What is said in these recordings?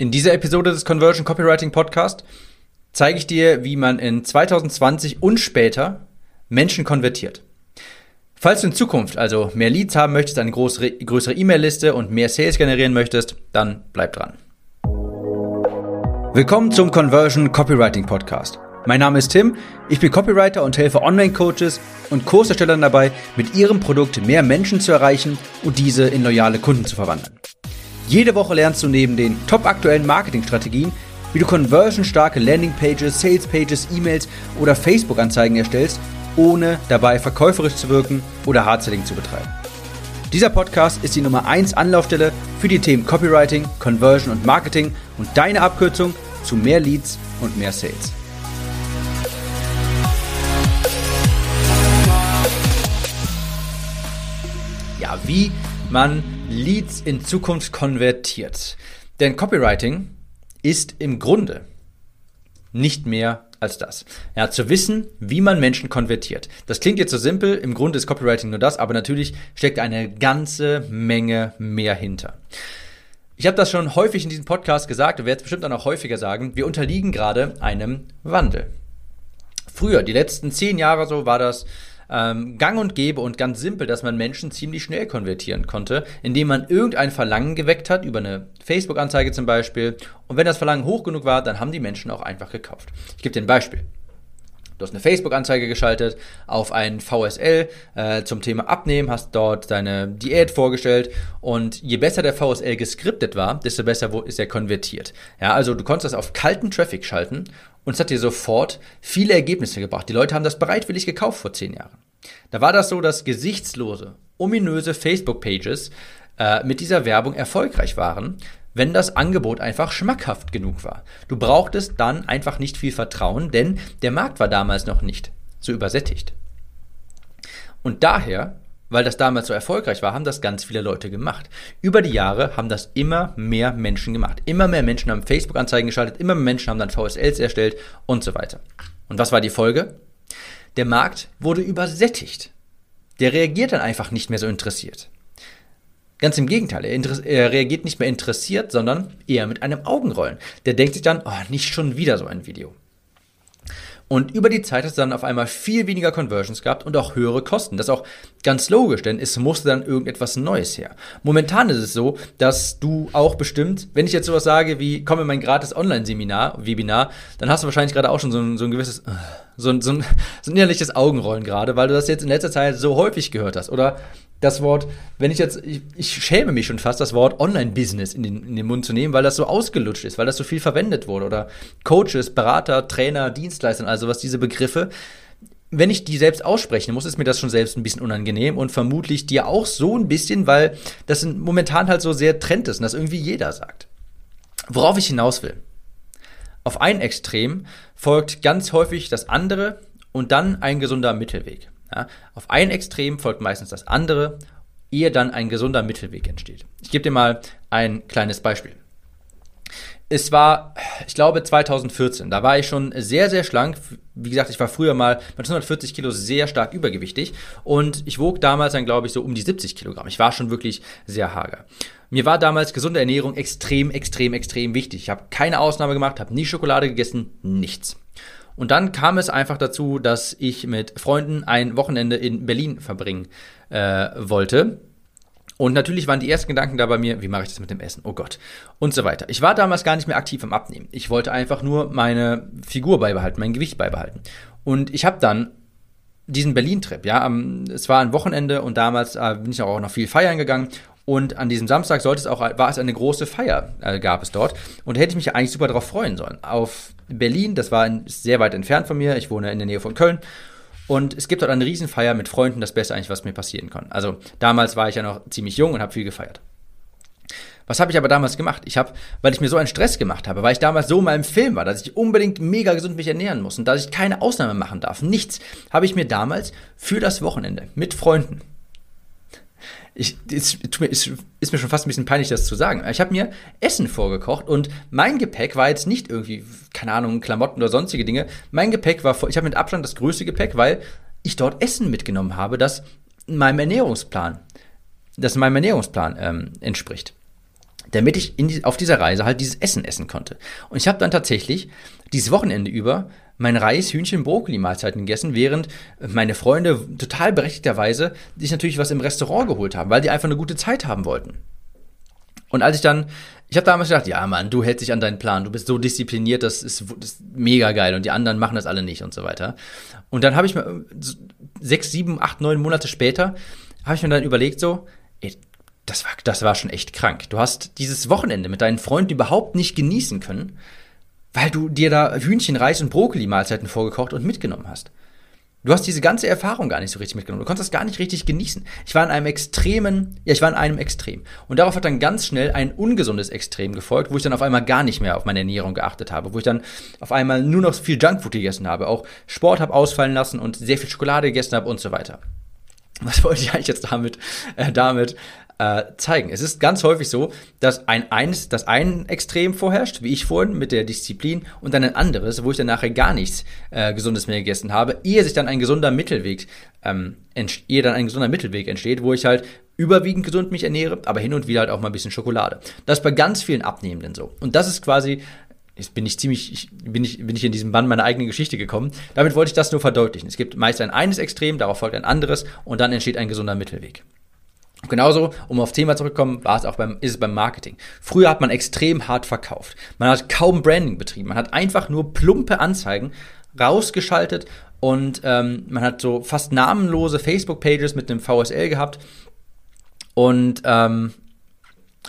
In dieser Episode des Conversion Copywriting Podcast zeige ich dir, wie man in 2020 und später Menschen konvertiert. Falls du in Zukunft also mehr Leads haben möchtest, eine größere, E-Mail-Liste und mehr Sales generieren möchtest, dann bleib dran. Willkommen zum Conversion Copywriting Podcast. Mein Name ist Tim, ich bin Copywriter und helfe Online-Coaches und Kurserstellern dabei, mit ihrem Produkt mehr Menschen zu erreichen und diese in loyale Kunden zu verwandeln. Jede Woche lernst du neben den top aktuellen Marketingstrategien, wie du conversionstarke Landingpages, Salespages, E-Mails oder Facebook-Anzeigen erstellst, ohne dabei verkäuferisch zu wirken oder Hardselling zu betreiben. Dieser Podcast ist die Nummer 1 Anlaufstelle für die Themen Copywriting, Conversion und Marketing und deine Abkürzung zu mehr Leads und mehr Sales. Ja, wie man Leads in Zukunft konvertiert. Denn Copywriting ist im Grunde nicht mehr als das. Ja, zu wissen, wie man Menschen konvertiert. Das klingt jetzt so simpel, im Grunde ist Copywriting nur das, aber natürlich steckt eine ganze Menge mehr hinter. Ich habe das schon häufig in diesem Podcast gesagt und werde es bestimmt auch noch häufiger sagen. Wir unterliegen gerade einem Wandel. Früher, die letzten zehn Jahre so, war das ähm, gang und gäbe und ganz simpel, dass man Menschen ziemlich schnell konvertieren konnte, indem man irgendein Verlangen geweckt hat, über eine Facebook-Anzeige zum Beispiel. Und wenn das Verlangen hoch genug war, dann haben die Menschen auch einfach gekauft. Ich gebe dir ein Beispiel. Du hast eine Facebook-Anzeige geschaltet auf ein VSL äh, zum Thema Abnehmen, hast dort deine Diät vorgestellt und je besser der VSL geskriptet war, desto besser ist er konvertiert. Ja, also du konntest das auf kalten Traffic schalten und es hat dir sofort viele Ergebnisse gebracht. Die Leute haben das bereitwillig gekauft vor zehn Jahren. Da war das so, dass gesichtslose, ominöse Facebook-Pages äh, mit dieser Werbung erfolgreich waren, wenn das Angebot einfach schmackhaft genug war. Du brauchtest dann einfach nicht viel Vertrauen, denn der Markt war damals noch nicht so übersättigt. Und daher, weil das damals so erfolgreich war, haben das ganz viele Leute gemacht. Über die Jahre haben das immer mehr Menschen gemacht. Immer mehr Menschen haben Facebook-Anzeigen geschaltet, immer mehr Menschen haben dann VSLs erstellt und so weiter. Und was war die Folge? Der Markt wurde übersättigt. Der reagiert dann einfach nicht mehr so interessiert. Ganz im Gegenteil, er, er, reagiert nicht mehr interessiert, sondern eher mit einem Augenrollen. Der denkt sich dann, oh, nicht schon wieder so ein Video. Und über die Zeit hat es dann auf einmal viel weniger Conversions gehabt und auch höhere Kosten. Das ist auch ganz logisch, denn es musste dann irgendetwas Neues her. Momentan ist es so, dass du auch bestimmt, wenn ich jetzt sowas sage wie, komm in mein gratis Online-Seminar, Webinar, dann hast du wahrscheinlich gerade auch schon so ein, so ein gewisses, so ein, so ein, so ein innerliches Augenrollen gerade, weil du das jetzt in letzter Zeit so häufig gehört hast. Oder das Wort, wenn ich jetzt, ich, ich schäme mich schon fast, das Wort Online-Business in den, in den Mund zu nehmen, weil das so ausgelutscht ist, weil das so viel verwendet wurde. Oder Coaches, Berater, Trainer, Dienstleister, also was diese Begriffe. Wenn ich die selbst aussprechen muss, ist mir das schon selbst ein bisschen unangenehm und vermutlich dir auch so ein bisschen, weil das momentan halt so sehr Trend ist und das irgendwie jeder sagt. Worauf ich hinaus will. Auf ein Extrem folgt ganz häufig das andere und dann ein gesunder Mittelweg. Ja, auf ein Extrem folgt meistens das andere, ehe dann ein gesunder Mittelweg entsteht. Ich gebe dir mal ein kleines Beispiel. Es war, ich glaube, 2014. Da war ich schon sehr, sehr schlank. Wie gesagt, ich war früher mal mit 140 Kilo sehr stark übergewichtig und ich wog damals dann, glaube ich, so um die 70 Kilogramm. Ich war schon wirklich sehr hager. Mir war damals gesunde Ernährung extrem, extrem, extrem wichtig. Ich habe keine Ausnahme gemacht, habe nie Schokolade gegessen, nichts. Und dann kam es einfach dazu, dass ich mit Freunden ein Wochenende in Berlin verbringen äh, wollte. Und natürlich waren die ersten Gedanken da bei mir, wie mache ich das mit dem Essen? Oh Gott. Und so weiter. Ich war damals gar nicht mehr aktiv im Abnehmen. Ich wollte einfach nur meine Figur beibehalten, mein Gewicht beibehalten. Und ich habe dann diesen Berlin-Trip, ja, es war ein Wochenende und damals äh, bin ich auch noch viel feiern gegangen und an diesem Samstag sollte es auch, war es eine große Feier, äh, gab es dort. Und da hätte ich mich eigentlich super darauf freuen sollen. Auf Berlin, das war sehr weit entfernt von mir. Ich wohne in der Nähe von Köln. Und es gibt dort eine Riesenfeier mit Freunden, das Beste eigentlich, was mir passieren kann. Also damals war ich ja noch ziemlich jung und habe viel gefeiert. Was habe ich aber damals gemacht? Ich habe, weil ich mir so einen Stress gemacht habe, weil ich damals so in meinem Film war, dass ich unbedingt mega gesund mich ernähren muss und dass ich keine Ausnahme machen darf, nichts, habe ich mir damals für das Wochenende mit Freunden ich, ist, ist mir schon fast ein bisschen peinlich, das zu sagen. Ich habe mir Essen vorgekocht und mein Gepäck war jetzt nicht irgendwie, keine Ahnung, Klamotten oder sonstige Dinge. Mein Gepäck war, ich habe mit Abstand das größte Gepäck, weil ich dort Essen mitgenommen habe, das meinem Ernährungsplan, das meinem Ernährungsplan ähm, entspricht. damit ich die, auf dieser Reise halt dieses Essen essen konnte. Und ich habe dann tatsächlich dieses Wochenende über mein Reis, Hühnchen, Brokkoli-Mahlzeiten gegessen, während meine Freunde total berechtigterweise sich natürlich was im Restaurant geholt haben, weil die einfach eine gute Zeit haben wollten. Und als ich dann, ich habe damals gedacht, ja Mann, du hältst dich an deinen Plan, du bist so diszipliniert, das ist, das ist mega geil und die anderen machen das alle nicht und so weiter. Und dann habe ich mir sechs, sieben, acht, neun Monate später, habe ich mir dann überlegt so, ey, das war, das war schon echt krank. Du hast dieses Wochenende mit deinen Freunden überhaupt nicht genießen können, weil du dir da Hühnchen, Reis und Brokkoli-Mahlzeiten vorgekocht und mitgenommen hast. Du hast diese ganze Erfahrung gar nicht so richtig mitgenommen. Du konntest das gar nicht richtig genießen. Ich war in einem extremen, ja, ich war in einem Extrem. Und darauf hat dann ganz schnell ein ungesundes Extrem gefolgt, wo ich dann auf einmal gar nicht mehr auf meine Ernährung geachtet habe, wo ich dann auf einmal nur noch viel Junkfood gegessen habe, auch Sport habe ausfallen lassen und sehr viel Schokolade gegessen habe und so weiter. Was wollte ich eigentlich jetzt damit, äh, damit äh, zeigen. Es ist ganz häufig so, dass ein eines, dass ein Extrem vorherrscht, wie ich vorhin mit der Disziplin, und dann ein anderes, wo ich dann nachher gar nichts äh, Gesundes mehr gegessen habe, ehe sich dann ein gesunder Mittelweg, ähm, ehe dann ein gesunder Mittelweg entsteht, wo ich halt überwiegend gesund mich ernähre, aber hin und wieder halt auch mal ein bisschen Schokolade. Das ist bei ganz vielen Abnehmenden so. Und das ist quasi Jetzt bin ich ziemlich, ich, bin, ich, bin ich in diesem Band meiner eigenen Geschichte gekommen. Damit wollte ich das nur verdeutlichen. Es gibt meist ein eines Extrem, darauf folgt ein anderes und dann entsteht ein gesunder Mittelweg. Genauso, um aufs Thema zurückzukommen, war es auch beim, ist es beim Marketing. Früher hat man extrem hart verkauft. Man hat kaum Branding betrieben. Man hat einfach nur plumpe Anzeigen rausgeschaltet und ähm, man hat so fast namenlose Facebook-Pages mit einem VSL gehabt und ähm,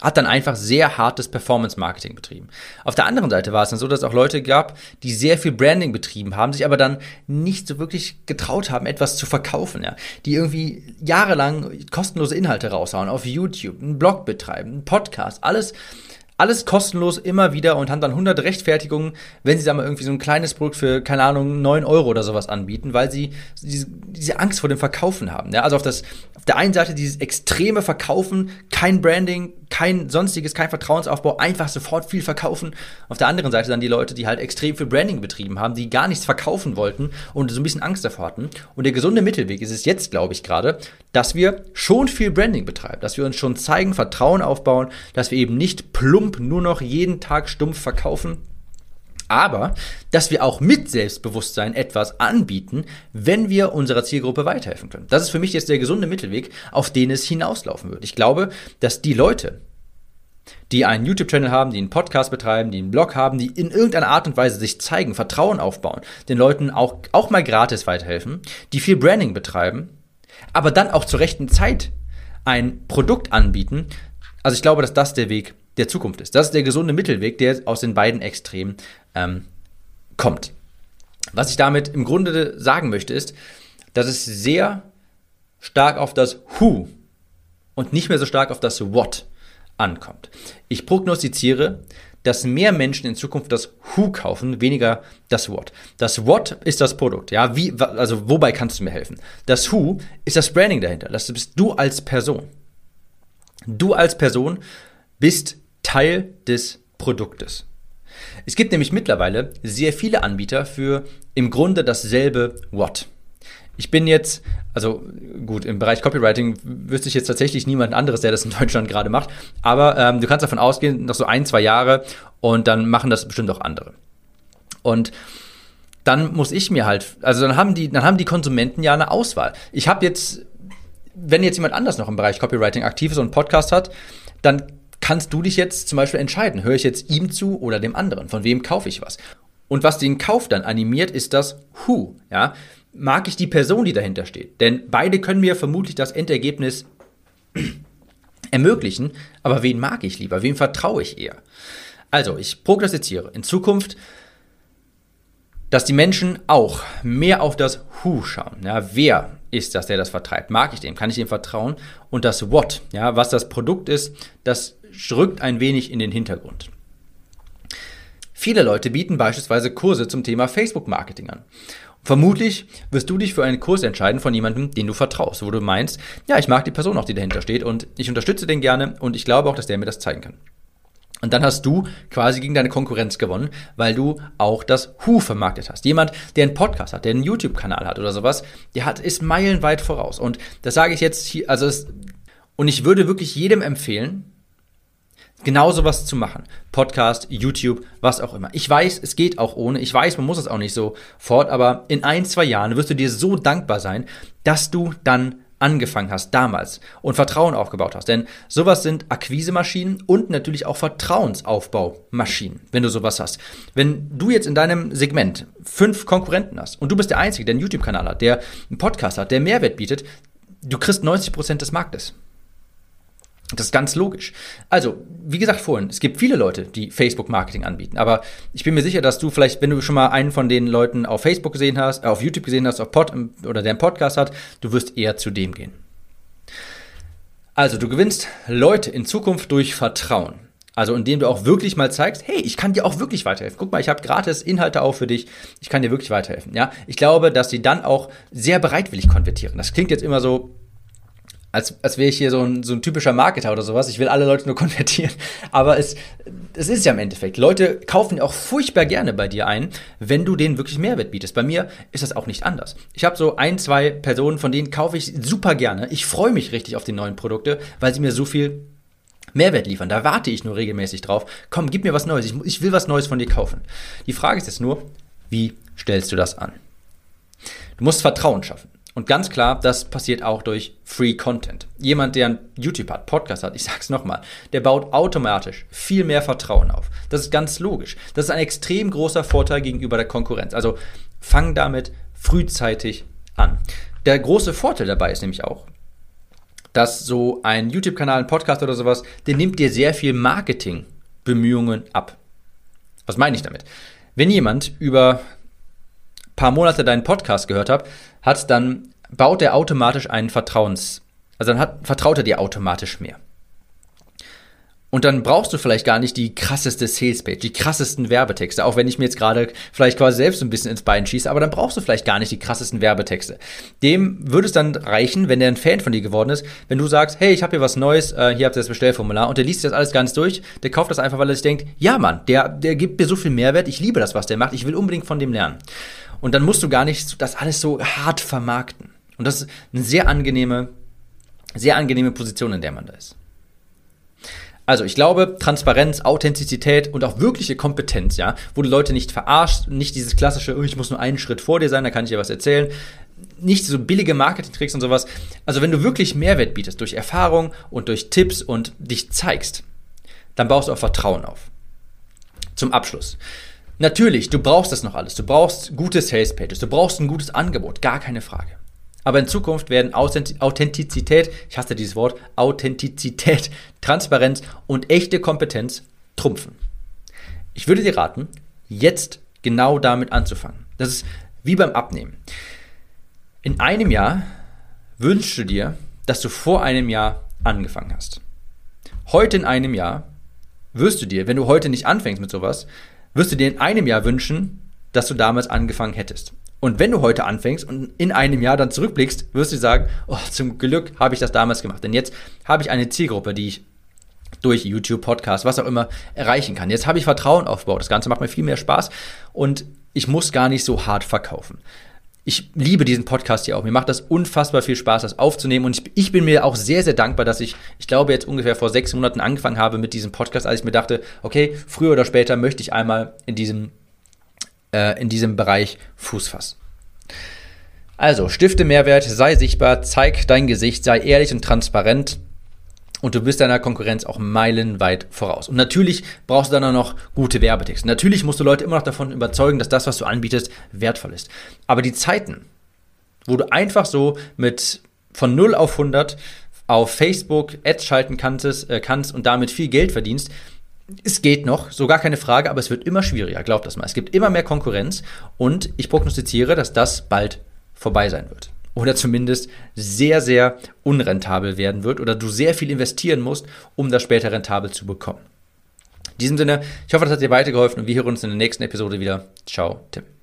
hat dann einfach sehr hartes Performance-Marketing betrieben. Auf der anderen Seite war es dann so, dass es auch Leute gab, die sehr viel Branding betrieben haben, sich aber dann nicht so wirklich getraut haben, etwas zu verkaufen, ja. Die irgendwie jahrelang kostenlose Inhalte raushauen, auf YouTube, einen Blog betreiben, einen Podcast, alles alles kostenlos immer wieder und haben dann 100 Rechtfertigungen, wenn sie da mal irgendwie so ein kleines Produkt für, keine Ahnung, 9 Euro oder sowas anbieten, weil sie diese, Angst vor dem Verkaufen haben. Ja, also auf, das, auf der einen Seite dieses extreme Verkaufen, kein Branding, kein sonstiges, kein Vertrauensaufbau, einfach sofort viel verkaufen. Auf der anderen Seite dann die Leute, die halt extrem viel Branding betrieben haben, die gar nichts verkaufen wollten und so ein bisschen Angst davor hatten. Und der gesunde Mittelweg ist es jetzt, glaube ich, gerade, dass wir schon viel Branding betreiben, dass wir uns schon zeigen, Vertrauen aufbauen, dass wir eben nicht plump stumpf nur noch jeden Tag stumpf verkaufen, aber dass wir auch mit Selbstbewusstsein etwas anbieten, wenn wir unserer Zielgruppe weiterhelfen können. Das ist für mich jetzt der gesunde Mittelweg, auf den es hinauslaufen wird. Ich glaube, dass die Leute, die einen YouTube-Channel haben, die einen Podcast betreiben, die einen Blog haben, die in irgendeiner Art und Weise sich zeigen, Vertrauen aufbauen, den Leuten auch, auch mal gratis weiterhelfen, die viel Branding betreiben, aber dann auch zur rechten Zeit ein Produkt anbieten. Also ich glaube, dass das der Weg der Zukunft ist. Das ist der gesunde Mittelweg, der aus den beiden Extremen ähm, kommt. Was ich damit im Grunde sagen möchte, ist, dass es sehr stark auf das Who und nicht mehr so stark auf das What ankommt. Ich prognostiziere, dass mehr Menschen in Zukunft das Who kaufen, weniger das What. Das What ist das Produkt, ja, wie, also wobei kannst du mir helfen? Das Who ist das Branding dahinter. Das bist du als Person. Du als Person bist Teil des Produktes. Es gibt nämlich mittlerweile sehr viele Anbieter für im Grunde dasselbe What. Ich bin jetzt, also gut, im Bereich Copywriting wüsste ich jetzt tatsächlich niemand anderes, der das in Deutschland gerade macht, aber ähm, du kannst davon ausgehen, noch so ein, zwei Jahre und dann machen das bestimmt auch andere. Und dann muss ich mir halt, also dann haben die, dann haben die Konsumenten ja eine Auswahl. Ich habe jetzt, wenn jetzt jemand anders noch im Bereich Copywriting aktiv ist und einen Podcast hat, dann kannst du dich jetzt zum Beispiel entscheiden, höre ich jetzt ihm zu oder dem anderen, von wem kaufe ich was. Und was den Kauf dann animiert, ist das Who, ja. Mag ich die Person, die dahinter steht? Denn beide können mir vermutlich das Endergebnis ermöglichen, aber wen mag ich lieber? Wem vertraue ich eher? Also, ich prognostiziere in Zukunft, dass die Menschen auch mehr auf das Who schauen. Ja, wer ist das, der das vertreibt? Mag ich dem? Kann ich dem vertrauen? Und das What, ja, was das Produkt ist, das rückt ein wenig in den Hintergrund. Viele Leute bieten beispielsweise Kurse zum Thema Facebook-Marketing an. Vermutlich wirst du dich für einen Kurs entscheiden von jemandem, den du vertraust, wo du meinst, ja, ich mag die Person auch, die dahinter steht und ich unterstütze den gerne und ich glaube auch, dass der mir das zeigen kann. Und dann hast du quasi gegen deine Konkurrenz gewonnen, weil du auch das Who vermarktet hast. Jemand, der einen Podcast hat, der einen YouTube-Kanal hat oder sowas, der hat, ist meilenweit voraus. Und das sage ich jetzt hier, also es, und ich würde wirklich jedem empfehlen, genau sowas zu machen. Podcast, YouTube, was auch immer. Ich weiß, es geht auch ohne. Ich weiß, man muss es auch nicht sofort, aber in ein, zwei Jahren wirst du dir so dankbar sein, dass du dann angefangen hast damals und Vertrauen aufgebaut hast. Denn sowas sind Akquisemaschinen und natürlich auch Vertrauensaufbaumaschinen, wenn du sowas hast. Wenn du jetzt in deinem Segment fünf Konkurrenten hast und du bist der Einzige, der einen YouTube-Kanal hat, der einen Podcast hat, der Mehrwert bietet, du kriegst 90 Prozent des Marktes. Das ist ganz logisch. Also, wie gesagt vorhin, es gibt viele Leute, die Facebook-Marketing anbieten. Aber ich bin mir sicher, dass du vielleicht, wenn du schon mal einen von den Leuten auf Facebook gesehen hast, äh, auf YouTube gesehen hast, auf Pod oder der einen Podcast hat, du wirst eher zu dem gehen. Also, du gewinnst Leute in Zukunft durch Vertrauen. Also, indem du auch wirklich mal zeigst, hey, ich kann dir auch wirklich weiterhelfen. Guck mal, ich habe gratis Inhalte auch für dich. Ich kann dir wirklich weiterhelfen. Ja, ich glaube, dass sie dann auch sehr bereitwillig konvertieren. Das klingt jetzt immer so, als, als wäre ich hier so ein, so ein typischer Marketer oder sowas. Ich will alle Leute nur konvertieren. Aber es, es ist ja im Endeffekt. Leute kaufen auch furchtbar gerne bei dir ein, wenn du denen wirklich Mehrwert bietest. Bei mir ist das auch nicht anders. Ich habe so ein, zwei Personen, von denen kaufe ich super gerne. Ich freue mich richtig auf die neuen Produkte, weil sie mir so viel Mehrwert liefern. Da warte ich nur regelmäßig drauf. Komm, gib mir was Neues. Ich, ich will was Neues von dir kaufen. Die Frage ist jetzt nur, wie stellst du das an? Du musst Vertrauen schaffen. Und ganz klar, das passiert auch durch Free Content. Jemand, der ein YouTube hat, Podcast hat, ich sag's nochmal, der baut automatisch viel mehr Vertrauen auf. Das ist ganz logisch. Das ist ein extrem großer Vorteil gegenüber der Konkurrenz. Also fang damit frühzeitig an. Der große Vorteil dabei ist nämlich auch, dass so ein YouTube-Kanal, ein Podcast oder sowas, der nimmt dir sehr viel Marketing-Bemühungen ab. Was meine ich damit? Wenn jemand über paar Monate deinen Podcast gehört hat, hat, dann baut er automatisch einen Vertrauens, also dann hat, vertraut er dir automatisch mehr. Und dann brauchst du vielleicht gar nicht die krasseste Salespage, die krassesten Werbetexte, auch wenn ich mir jetzt gerade vielleicht quasi selbst ein bisschen ins Bein schieße, aber dann brauchst du vielleicht gar nicht die krassesten Werbetexte. Dem würde es dann reichen, wenn der ein Fan von dir geworden ist, wenn du sagst, hey, ich habe hier was Neues, äh, hier habt ihr das Bestellformular und der liest das alles ganz durch, der kauft das einfach, weil er sich denkt, ja Mann, der, der gibt mir so viel Mehrwert, ich liebe das, was der macht, ich will unbedingt von dem lernen. Und dann musst du gar nicht das alles so hart vermarkten. Und das ist eine sehr angenehme, sehr angenehme Position, in der man da ist. Also ich glaube, Transparenz, Authentizität und auch wirkliche Kompetenz, ja, wo du Leute nicht verarscht, nicht dieses klassische, oh, ich muss nur einen Schritt vor dir sein, da kann ich dir was erzählen, nicht so billige Marketing-Tricks und sowas. Also wenn du wirklich Mehrwert bietest durch Erfahrung und durch Tipps und dich zeigst, dann baust du auch Vertrauen auf. Zum Abschluss. Natürlich, du brauchst das noch alles. Du brauchst gute Sales Pages, du brauchst ein gutes Angebot, gar keine Frage. Aber in Zukunft werden Authentizität, ich hasse dieses Wort, Authentizität, Transparenz und echte Kompetenz trumpfen. Ich würde dir raten, jetzt genau damit anzufangen. Das ist wie beim Abnehmen. In einem Jahr wünschst du dir, dass du vor einem Jahr angefangen hast. Heute in einem Jahr wirst du dir, wenn du heute nicht anfängst mit sowas, wirst du dir in einem Jahr wünschen, dass du damals angefangen hättest. Und wenn du heute anfängst und in einem Jahr dann zurückblickst, wirst du sagen, oh, zum Glück habe ich das damals gemacht. Denn jetzt habe ich eine Zielgruppe, die ich durch YouTube, Podcast, was auch immer erreichen kann. Jetzt habe ich Vertrauen aufgebaut. Das Ganze macht mir viel mehr Spaß und ich muss gar nicht so hart verkaufen ich liebe diesen Podcast hier auch. Mir macht das unfassbar viel Spaß, das aufzunehmen. Und ich, ich, bin mir auch sehr, sehr dankbar, dass ich, ich glaube, jetzt ungefähr vor sechs Monaten angefangen habe mit diesem Podcast, als ich mir dachte, okay, früher oder später möchte ich einmal in diesem, äh, in diesem Bereich Fuß fassen. Also, stifte Mehrwert, sei sichtbar, zeig dein Gesicht, sei ehrlich und transparent und du bist deiner Konkurrenz auch meilenweit voraus. Und natürlich brauchst du dann auch noch gute Werbetexte. Natürlich musst du Leute immer noch davon überzeugen, dass das, was du anbietest, wertvoll ist. Aber die Zeiten, wo du einfach so mit von 0 auf 100 auf Facebook Ads schalten kannst, äh, kannst und damit viel Geld verdienst, es geht noch, so gar keine Frage, aber es wird immer schwieriger, glaub das mal. Es gibt immer mehr Konkurrenz und ich prognostiziere, dass das bald vorbei sein wird oder zumindest sehr, sehr unrentabel werden wird oder du sehr viel investieren musst, um das später rentabel zu bekommen. In diesem Sinne, ich hoffe, das hat dir weitergeholfen und wir hören uns in der nächsten Episode wieder. Ciao, Tim.